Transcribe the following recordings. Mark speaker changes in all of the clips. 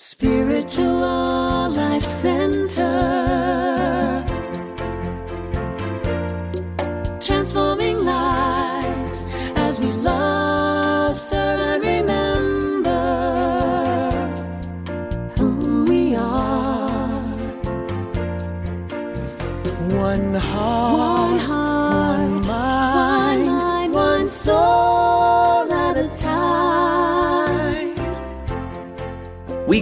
Speaker 1: Spiritual Life Center.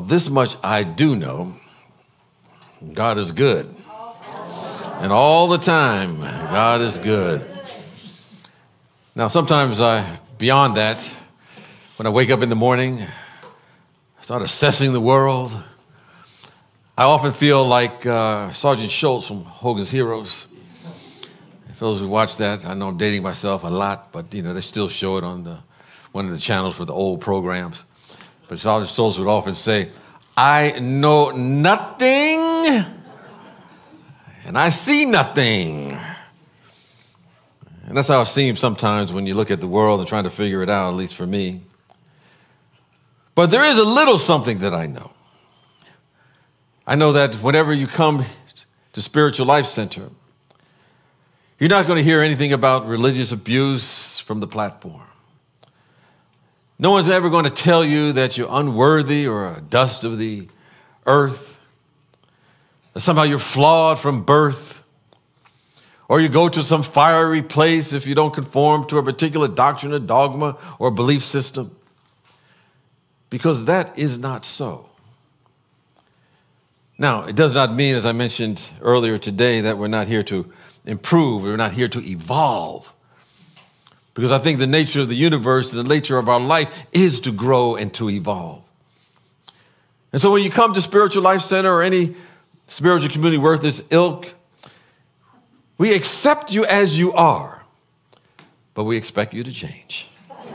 Speaker 2: This much I do know God is good. And all the time, God is good. Now, sometimes I, beyond that, when I wake up in the morning, I start assessing the world, I often feel like uh, Sergeant Schultz from Hogan's Heroes. For those who watch that, I know I'm dating myself a lot, but you know they still show it on the, one of the channels for the old programs. But Sergeant Schultz would often say, I know nothing and I see nothing. And that's how it seems sometimes when you look at the world and trying to figure it out, at least for me. But there is a little something that I know. I know that whenever you come to Spiritual Life Center, you're not going to hear anything about religious abuse from the platform. No one's ever going to tell you that you're unworthy or a dust of the earth, that somehow you're flawed from birth, or you go to some fiery place if you don't conform to a particular doctrine or dogma or belief system, because that is not so. Now, it does not mean, as I mentioned earlier today, that we're not here to improve, we're not here to evolve. Because I think the nature of the universe and the nature of our life is to grow and to evolve. And so when you come to Spiritual Life Center or any spiritual community worth its ilk, we accept you as you are, but we expect you to change.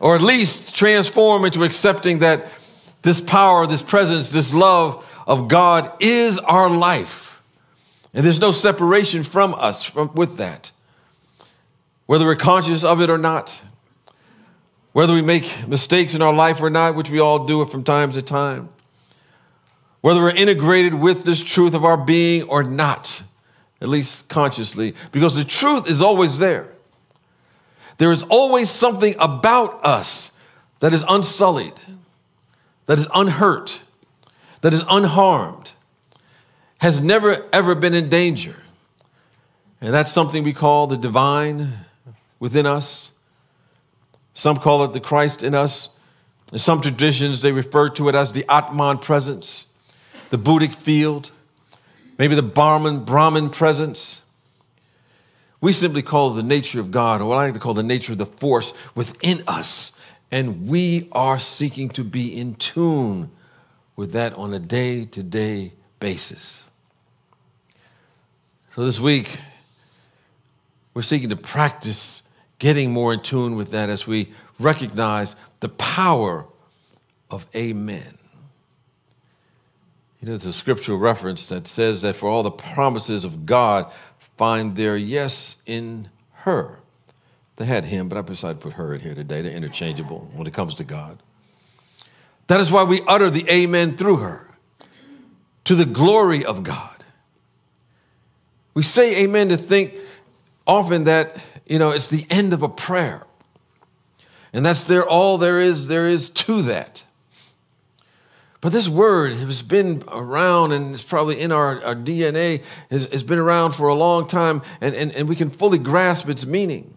Speaker 2: or at least transform into accepting that this power, this presence, this love of God is our life. And there's no separation from us from, with that. Whether we're conscious of it or not, whether we make mistakes in our life or not, which we all do from time to time, whether we're integrated with this truth of our being or not, at least consciously, because the truth is always there. There is always something about us that is unsullied, that is unhurt, that is unharmed, has never ever been in danger. And that's something we call the divine within us. Some call it the Christ in us. In some traditions, they refer to it as the Atman presence, the Buddhic field, maybe the Brahman, Brahman presence. We simply call it the nature of God, or what I like to call the nature of the force within us. And we are seeking to be in tune with that on a day to day basis. So this week, we're seeking to practice getting more in tune with that as we recognize the power of amen. You know, there's a scriptural reference that says that for all the promises of God find their yes in her. They had him, but I decided to put her in here today. They're interchangeable when it comes to God. That is why we utter the amen through her to the glory of God. We say amen to think often that, you know, it's the end of a prayer. And that's there all there is there is to that. But this word has been around and it's probably in our, our DNA, has, has been around for a long time, and, and, and we can fully grasp its meaning.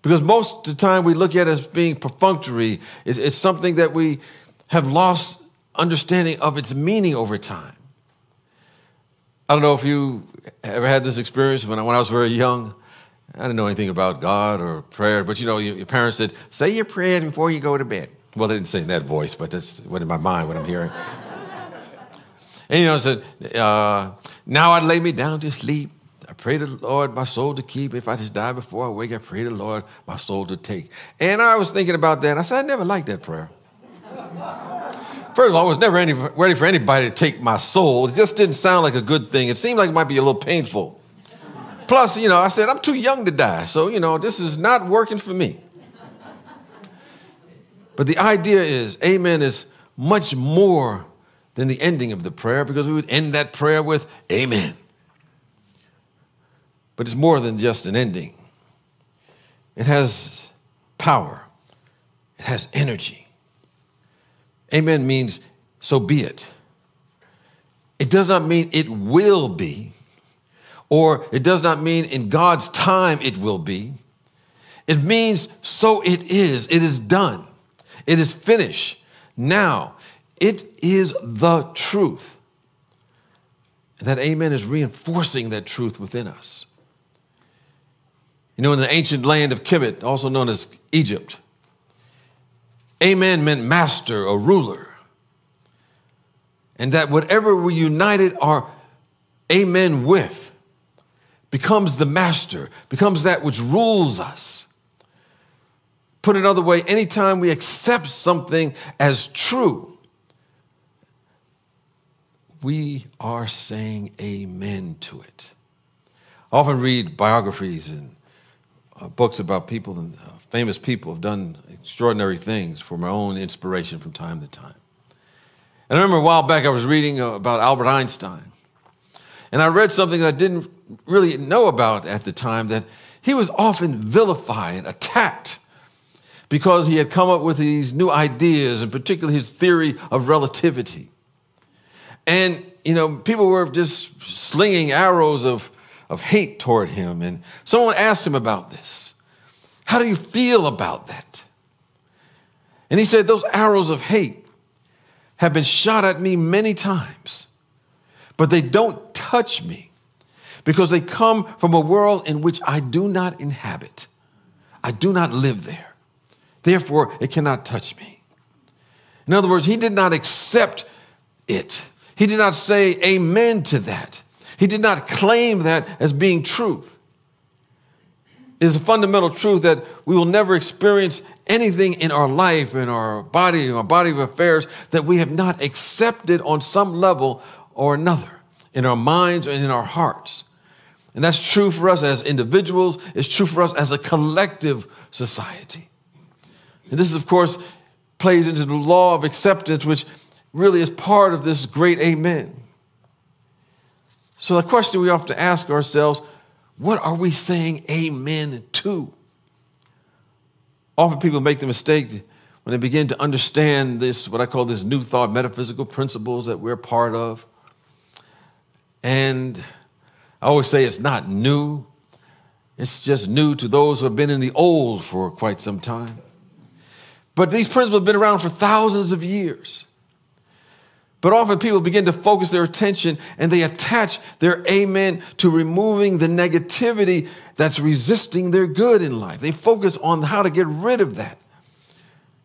Speaker 2: Because most of the time we look at it as being perfunctory, it's, it's something that we have lost understanding of its meaning over time. I don't know if you ever had this experience when I, when I was very young. I didn't know anything about God or prayer, but you know, your, your parents said, say your prayers before you go to bed. Well, they didn't say in that voice, but that's what in my mind, what I'm hearing. and you know, I said, uh, now I lay me down to sleep. I pray the Lord my soul to keep. If I just die before I wake, I pray the Lord my soul to take. And I was thinking about that. I said, I never liked that prayer. First of all, I was never any, ready for anybody to take my soul. It just didn't sound like a good thing. It seemed like it might be a little painful. Plus, you know, I said, I'm too young to die. So, you know, this is not working for me. But the idea is, amen is much more than the ending of the prayer because we would end that prayer with amen. But it's more than just an ending, it has power, it has energy. Amen means so be it. It does not mean it will be, or it does not mean in God's time it will be. It means so it is. It is done. It is finished. Now, it is the truth. And that amen is reinforcing that truth within us. You know, in the ancient land of Kemet, also known as Egypt, Amen meant master or ruler. And that whatever we united our amen with becomes the master, becomes that which rules us. Put another way, anytime we accept something as true, we are saying amen to it. I often read biographies and uh, books about people and uh, famous people have done extraordinary things for my own inspiration from time to time. And I remember a while back I was reading uh, about Albert Einstein. And I read something that I didn't really know about at the time that he was often vilified, attacked, because he had come up with these new ideas, and particularly his theory of relativity. And, you know, people were just slinging arrows of, of hate toward him. And someone asked him about this. How do you feel about that? And he said, Those arrows of hate have been shot at me many times, but they don't touch me because they come from a world in which I do not inhabit. I do not live there. Therefore, it cannot touch me. In other words, he did not accept it. He did not say amen to that. He did not claim that as being truth is a fundamental truth that we will never experience anything in our life, in our body, in our body of affairs that we have not accepted on some level or another in our minds and in our hearts. And that's true for us as individuals, it's true for us as a collective society. And this, of course, plays into the law of acceptance, which really is part of this great amen. So, the question we have to ask ourselves what are we saying amen to? Often people make the mistake when they begin to understand this, what I call this new thought, metaphysical principles that we're part of. And I always say it's not new, it's just new to those who have been in the old for quite some time. But these principles have been around for thousands of years. But often people begin to focus their attention and they attach their amen to removing the negativity that's resisting their good in life. They focus on how to get rid of that.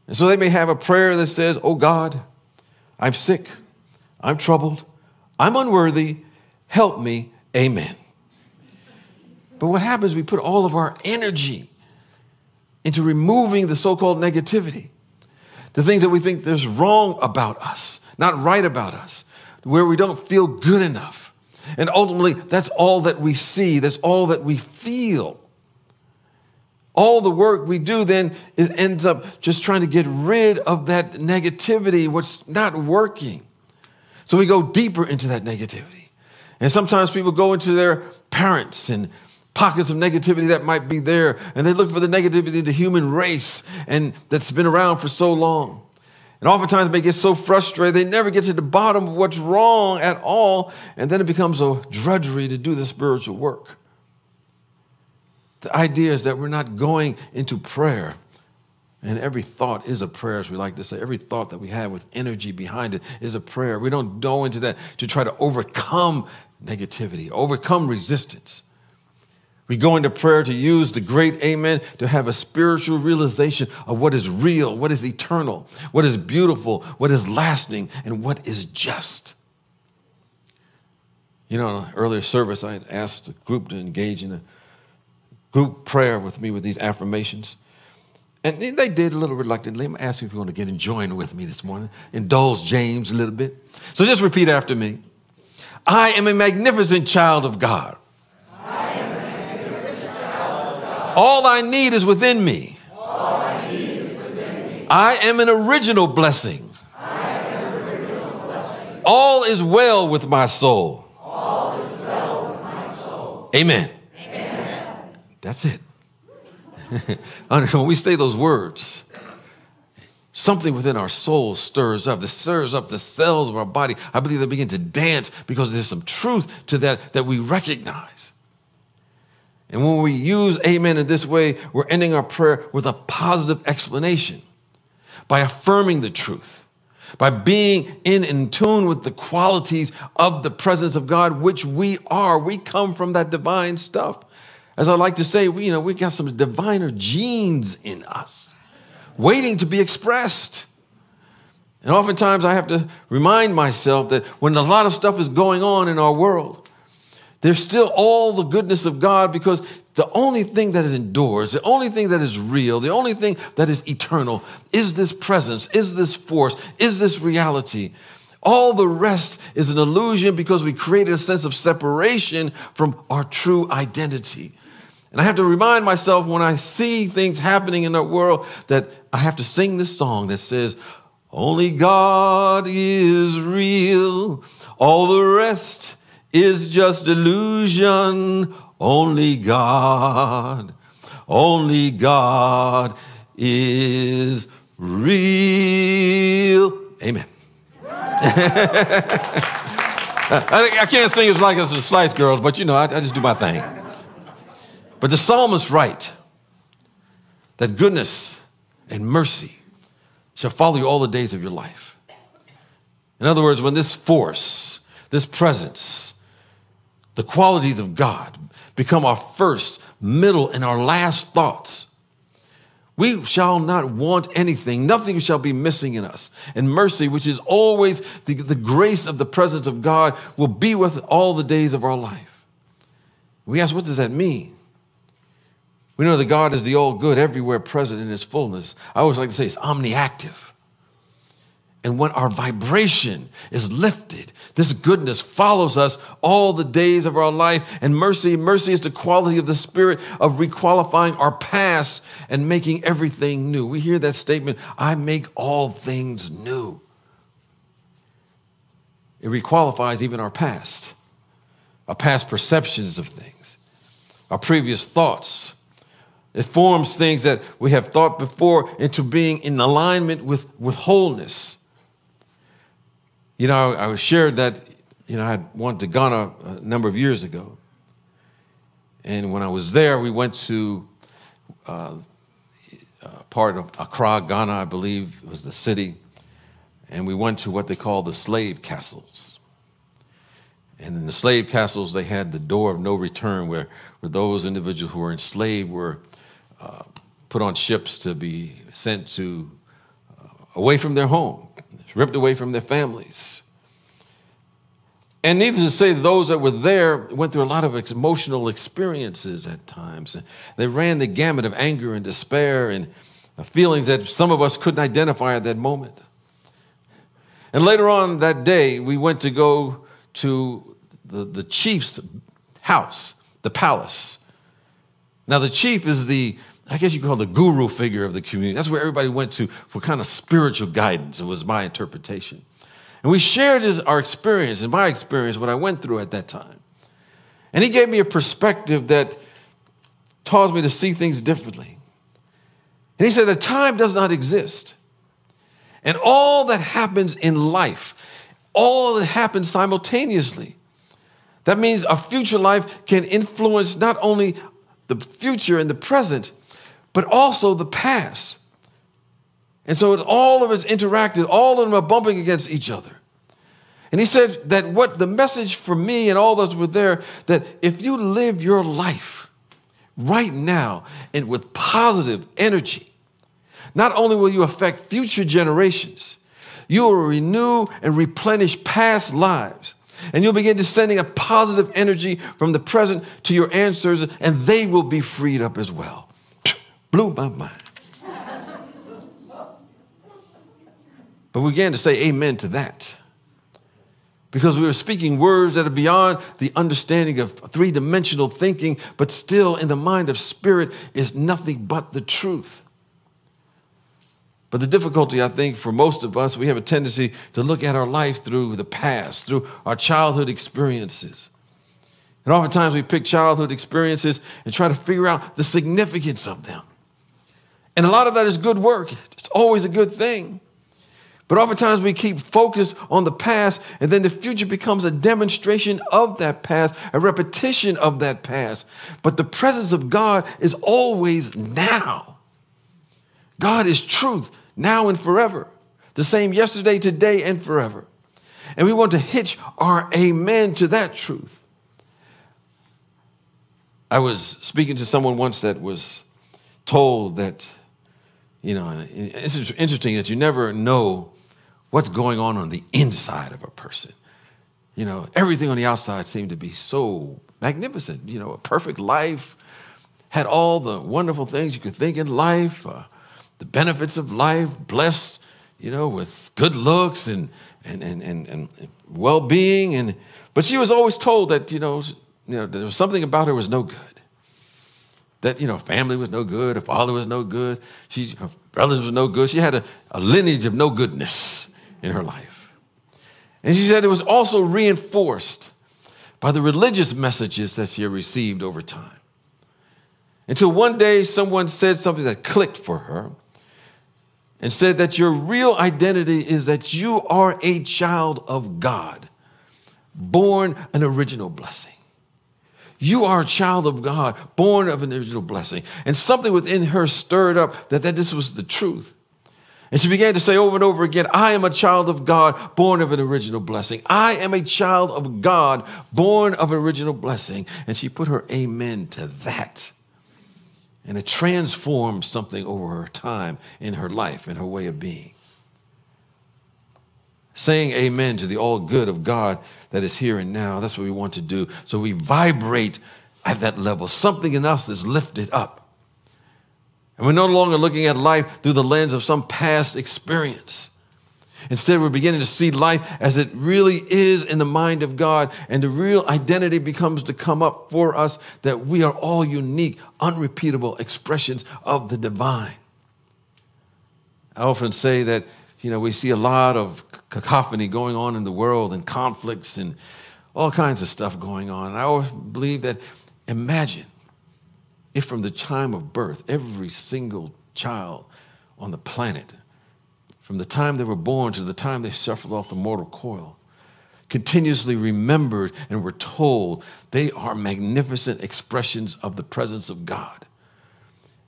Speaker 2: And so they may have a prayer that says, Oh God, I'm sick, I'm troubled, I'm unworthy, help me, amen. But what happens, we put all of our energy into removing the so called negativity, the things that we think there's wrong about us not right about us, where we don't feel good enough. And ultimately, that's all that we see, that's all that we feel. All the work we do then it ends up just trying to get rid of that negativity, what's not working. So we go deeper into that negativity. And sometimes people go into their parents and pockets of negativity that might be there, and they look for the negativity of the human race and that's been around for so long. And oftentimes they get so frustrated, they never get to the bottom of what's wrong at all, and then it becomes a drudgery to do the spiritual work. The idea is that we're not going into prayer. And every thought is a prayer, as we like to say. Every thought that we have with energy behind it is a prayer. We don't go into that to try to overcome negativity, overcome resistance. We go into prayer to use the great amen to have a spiritual realization of what is real, what is eternal, what is beautiful, what is lasting, and what is just. You know, in an earlier service, I had asked the group to engage in a group prayer with me with these affirmations. And they did a little reluctantly. I'm asking if you want to get and join with me this morning. Indulge James a little bit. So just repeat after me. I am a magnificent child of God. All I need is within me. I am an original blessing. All is well with my soul. Amen. That's it. when we say those words, something within our soul stirs up. This stirs up the cells of our body. I believe they begin to dance because there's some truth to that that we recognize. And when we use amen in this way, we're ending our prayer with a positive explanation by affirming the truth, by being in in tune with the qualities of the presence of God, which we are. We come from that divine stuff. As I like to say, we, you know, we got some diviner genes in us waiting to be expressed. And oftentimes I have to remind myself that when a lot of stuff is going on in our world, there's still all the goodness of God because the only thing that endures, the only thing that is real, the only thing that is eternal is this presence, is this force, is this reality. All the rest is an illusion because we created a sense of separation from our true identity. And I have to remind myself when I see things happening in the world that I have to sing this song that says, Only God is real, all the rest is just illusion. Only God, only God is real. Amen. I, I, can't sing as like as the Spice Girls, but you know, I, I just do my thing. But the psalmist right that goodness and mercy shall follow you all the days of your life. In other words, when this force, this presence, the qualities of God become our first, middle, and our last thoughts. We shall not want anything. Nothing shall be missing in us. And mercy, which is always the, the grace of the presence of God, will be with all the days of our life. We ask, what does that mean? We know that God is the all good, everywhere present in his fullness. I always like to say it's omniactive. And when our vibration is lifted, this goodness follows us all the days of our life. And mercy, mercy is the quality of the Spirit of requalifying our past and making everything new. We hear that statement I make all things new. It requalifies even our past, our past perceptions of things, our previous thoughts. It forms things that we have thought before into being in alignment with, with wholeness you know, I was shared that, you know, I had went to Ghana a number of years ago. And when I was there, we went to uh, part of Accra, Ghana, I believe was the city. And we went to what they call the slave castles. And in the slave castles, they had the door of no return where, where those individuals who were enslaved were uh, put on ships to be sent to uh, away from their home ripped away from their families. And needless to say, those that were there went through a lot of emotional experiences at times. They ran the gamut of anger and despair and feelings that some of us couldn't identify at that moment. And later on that day, we went to go to the, the chief's house, the palace. Now, the chief is the I guess you call the guru figure of the community. That's where everybody went to for kind of spiritual guidance. It was my interpretation. And we shared his, our experience and my experience, what I went through at that time. And he gave me a perspective that caused me to see things differently. And he said that time does not exist. And all that happens in life, all that happens simultaneously. That means a future life can influence not only the future and the present, but also the past. And so it's all of it's interacted, all of them are bumping against each other. And he said that what the message for me and all those were there, that if you live your life right now and with positive energy, not only will you affect future generations, you will renew and replenish past lives. And you'll begin descending a positive energy from the present to your ancestors, and they will be freed up as well. Blew my mind. but we began to say amen to that because we were speaking words that are beyond the understanding of three dimensional thinking, but still in the mind of spirit is nothing but the truth. But the difficulty, I think, for most of us, we have a tendency to look at our life through the past, through our childhood experiences. And oftentimes we pick childhood experiences and try to figure out the significance of them. And a lot of that is good work, it's always a good thing. But oftentimes we keep focused on the past, and then the future becomes a demonstration of that past, a repetition of that past. But the presence of God is always now. God is truth, now and forever, the same yesterday, today, and forever. And we want to hitch our amen to that truth. I was speaking to someone once that was told that, you know, it's interesting that you never know what's going on on the inside of a person. You know, everything on the outside seemed to be so magnificent. You know, a perfect life, had all the wonderful things you could think in life, uh, the benefits of life, blessed, you know, with good looks and and and and, and well-being. And but she was always told that you know, you know, there was something about her was no good. That you know, family was no good, her father was no good, she her brothers was no good. She had a, a lineage of no goodness in her life. And she said it was also reinforced by the religious messages that she received over time. Until one day, someone said something that clicked for her and said that your real identity is that you are a child of God, born an original blessing. You are a child of God, born of an original blessing. And something within her stirred up that, that this was the truth. And she began to say over and over again, I am a child of God, born of an original blessing. I am a child of God, born of original blessing. And she put her amen to that. And it transformed something over her time in her life, in her way of being. Saying amen to the all good of God that is here and now, that's what we want to do. So we vibrate at that level. Something in us is lifted up. And we're no longer looking at life through the lens of some past experience. Instead, we're beginning to see life as it really is in the mind of God, and the real identity becomes to come up for us that we are all unique, unrepeatable expressions of the divine. I often say that, you know, we see a lot of cacophony going on in the world and conflicts and all kinds of stuff going on. And I always believe that imagine if from the time of birth, every single child on the planet, from the time they were born to the time they shuffled off the mortal coil, continuously remembered and were told they are magnificent expressions of the presence of God.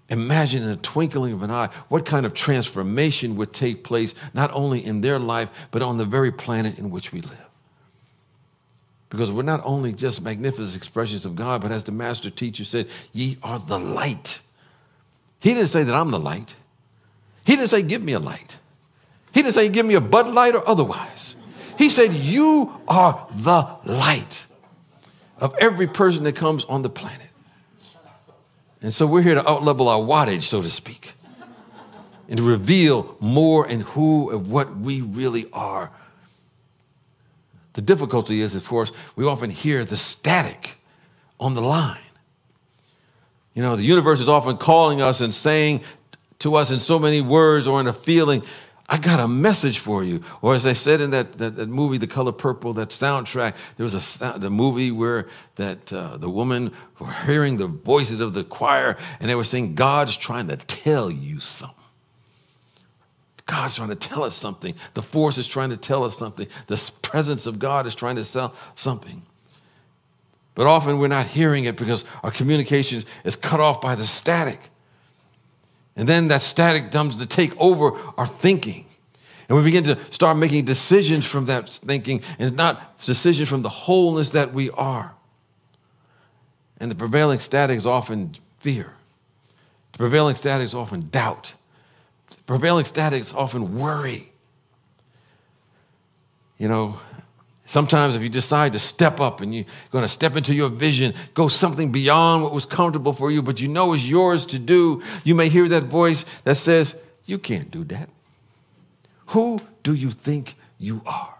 Speaker 2: Imagine in a twinkling of an eye what kind of transformation would take place not only in their life, but on the very planet in which we live. Because we're not only just magnificent expressions of God, but as the master teacher said, ye are the light. He didn't say that I'm the light. He didn't say, give me a light. He didn't say, give me a Bud Light or otherwise. He said, you are the light of every person that comes on the planet. And so we're here to outlevel our wattage, so to speak, and to reveal more and who and what we really are the difficulty is, of course, we often hear the static on the line. You know, the universe is often calling us and saying to us in so many words or in a feeling, I got a message for you. Or as I said in that, that, that movie, The Color Purple, that soundtrack, there was a the movie where that uh, the woman were hearing the voices of the choir and they were saying, God's trying to tell you something. God's trying to tell us something. The force is trying to tell us something. The presence of God is trying to tell something. But often we're not hearing it because our communications is cut off by the static. And then that static comes to take over our thinking. And we begin to start making decisions from that thinking and not decisions from the wholeness that we are. And the prevailing static is often fear. The prevailing static is often doubt. The prevailing static is often worry. You know, sometimes if you decide to step up and you're going to step into your vision, go something beyond what was comfortable for you, but you know is yours to do, you may hear that voice that says, You can't do that. Who do you think you are?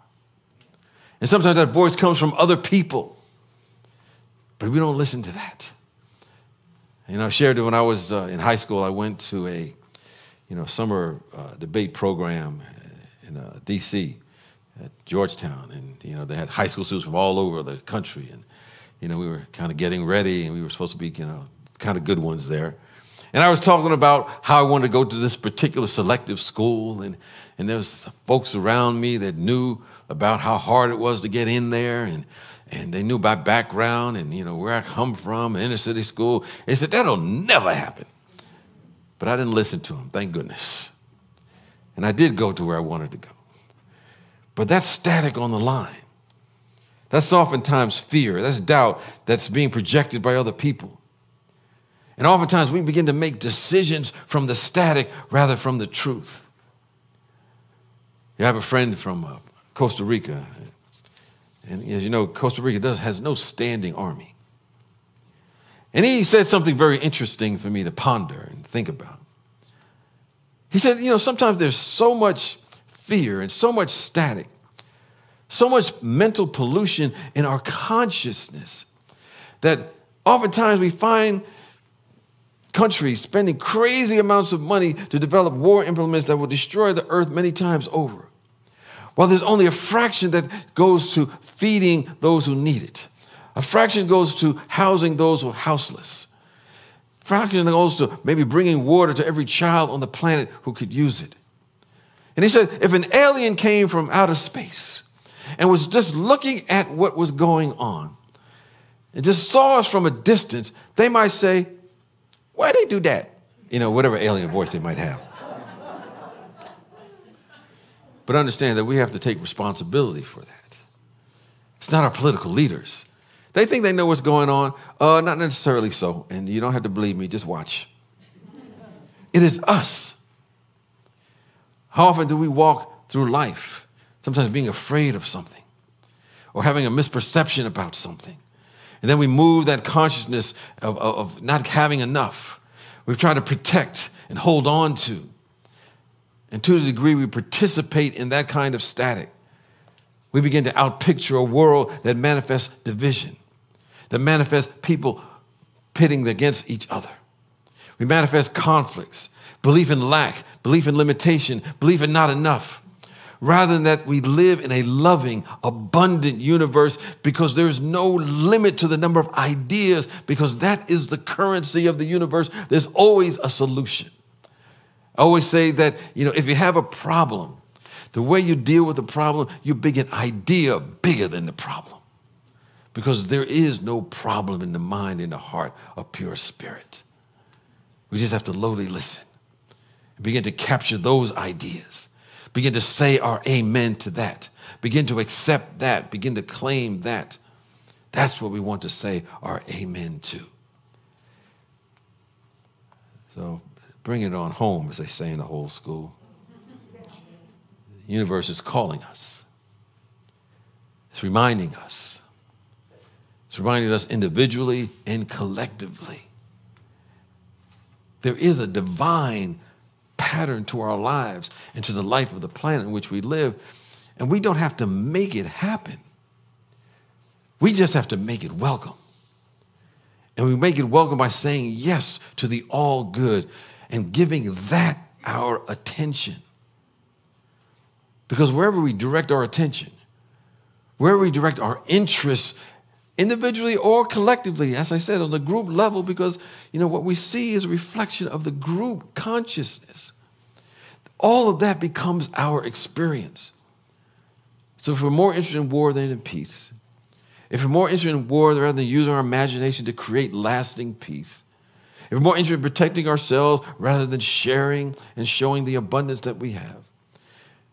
Speaker 2: And sometimes that voice comes from other people, but we don't listen to that. You know, I shared when I was uh, in high school, I went to a, you know, summer uh, debate program in uh, D.C. at Georgetown, and you know they had high school students from all over the country, and you know we were kind of getting ready, and we were supposed to be, you know, kind of good ones there. And I was talking about how I wanted to go to this particular selective school, and and there was folks around me that knew about how hard it was to get in there, and and they knew my background and you know where I come from, inner city school. They said that'll never happen, but I didn't listen to them. Thank goodness. And I did go to where I wanted to go. But that's static on the line. That's oftentimes fear. That's doubt that's being projected by other people. And oftentimes we begin to make decisions from the static rather from the truth. You have a friend from uh, Costa Rica, and as you know, Costa Rica does, has no standing army. And he said something very interesting for me to ponder and think about. He said, you know, sometimes there's so much fear and so much static, so much mental pollution in our consciousness that oftentimes we find countries spending crazy amounts of money to develop war implements that will destroy the earth many times over. While there's only a fraction that goes to feeding those who need it. A fraction goes to housing those who are houseless. Fraction goes to maybe bringing water to every child on the planet who could use it. And he said, if an alien came from outer space and was just looking at what was going on and just saw us from a distance, they might say, why they do that? You know, whatever alien voice they might have. But understand that we have to take responsibility for that. It's not our political leaders. They think they know what's going on. Uh, not necessarily so. And you don't have to believe me, just watch. It is us. How often do we walk through life, sometimes being afraid of something or having a misperception about something? And then we move that consciousness of, of, of not having enough. We've tried to protect and hold on to. And to the degree we participate in that kind of static, we begin to outpicture a world that manifests division, that manifests people pitting against each other. We manifest conflicts, belief in lack, belief in limitation, belief in not enough. Rather than that, we live in a loving, abundant universe because there's no limit to the number of ideas, because that is the currency of the universe. There's always a solution. I always say that, you know, if you have a problem, the way you deal with the problem, you big an idea bigger than the problem. Because there is no problem in the mind in the heart of pure spirit. We just have to lowly listen begin to capture those ideas. Begin to say our amen to that. Begin to accept that. Begin to claim that. That's what we want to say our amen to. So Bring it on home, as they say in the whole school. The universe is calling us, it's reminding us. It's reminding us individually and collectively. There is a divine pattern to our lives and to the life of the planet in which we live, and we don't have to make it happen. We just have to make it welcome. And we make it welcome by saying yes to the all good and giving that our attention. Because wherever we direct our attention, wherever we direct our interests, individually or collectively, as I said, on the group level, because you know what we see is a reflection of the group consciousness. All of that becomes our experience. So if we're more interested in war than in peace, if we're more interested in war rather than using our imagination to create lasting peace, if we're more interested in protecting ourselves rather than sharing and showing the abundance that we have,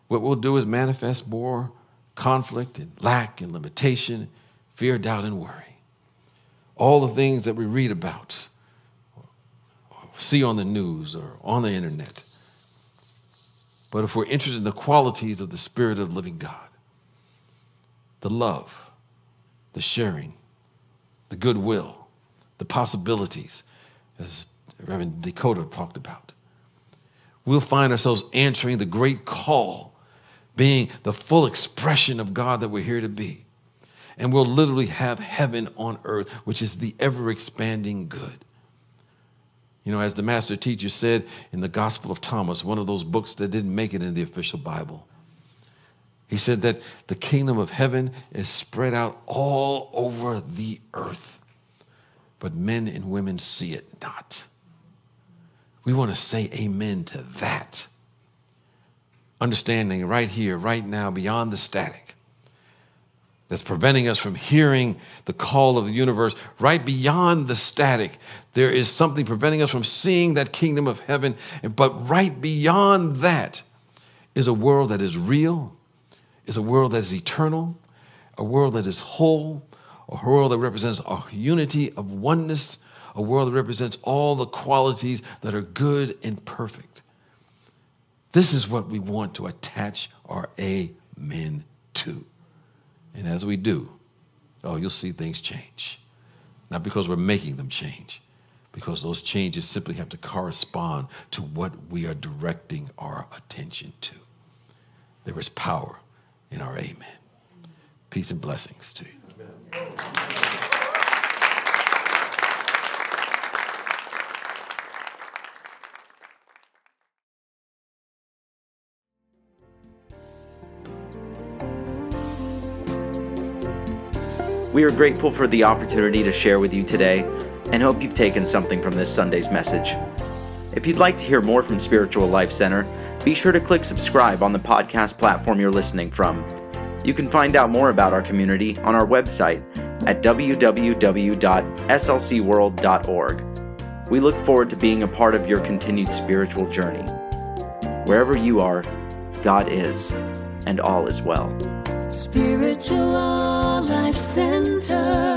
Speaker 2: what we'll do is manifest more conflict and lack and limitation, fear, doubt, and worry. All the things that we read about see on the news or on the internet. But if we're interested in the qualities of the Spirit of the living God, the love, the sharing, the goodwill, the possibilities, as Reverend Dakota talked about, we'll find ourselves answering the great call, being the full expression of God that we're here to be. And we'll literally have heaven on earth, which is the ever expanding good. You know, as the master teacher said in the Gospel of Thomas, one of those books that didn't make it in the official Bible, he said that the kingdom of heaven is spread out all over the earth, but men and women see it not. We want to say amen to that. Understanding right here, right now, beyond the static that's preventing us from hearing the call of the universe, right beyond the static, there is something preventing us from seeing that kingdom of heaven. But right beyond that is a world that is real, is a world that is eternal, a world that is whole, a world that represents a unity of oneness, a world that represents all the qualities that are good and perfect. This is what we want to attach our amen to. And as we do, oh, you'll see things change. Not because we're making them change, because those changes simply have to correspond to what we are directing our attention to. There is power in our amen. Peace and blessings to you.
Speaker 3: We are grateful for the opportunity to share with you today and hope you've taken something from this Sunday's message. If you'd like to hear more from Spiritual Life Center, be sure to click subscribe on the podcast platform you're listening from. You can find out more about our community on our website at www.slcworld.org. We look forward to being a part of your continued spiritual journey. Wherever you are, God is, and all is well.
Speaker 1: Spiritual Center.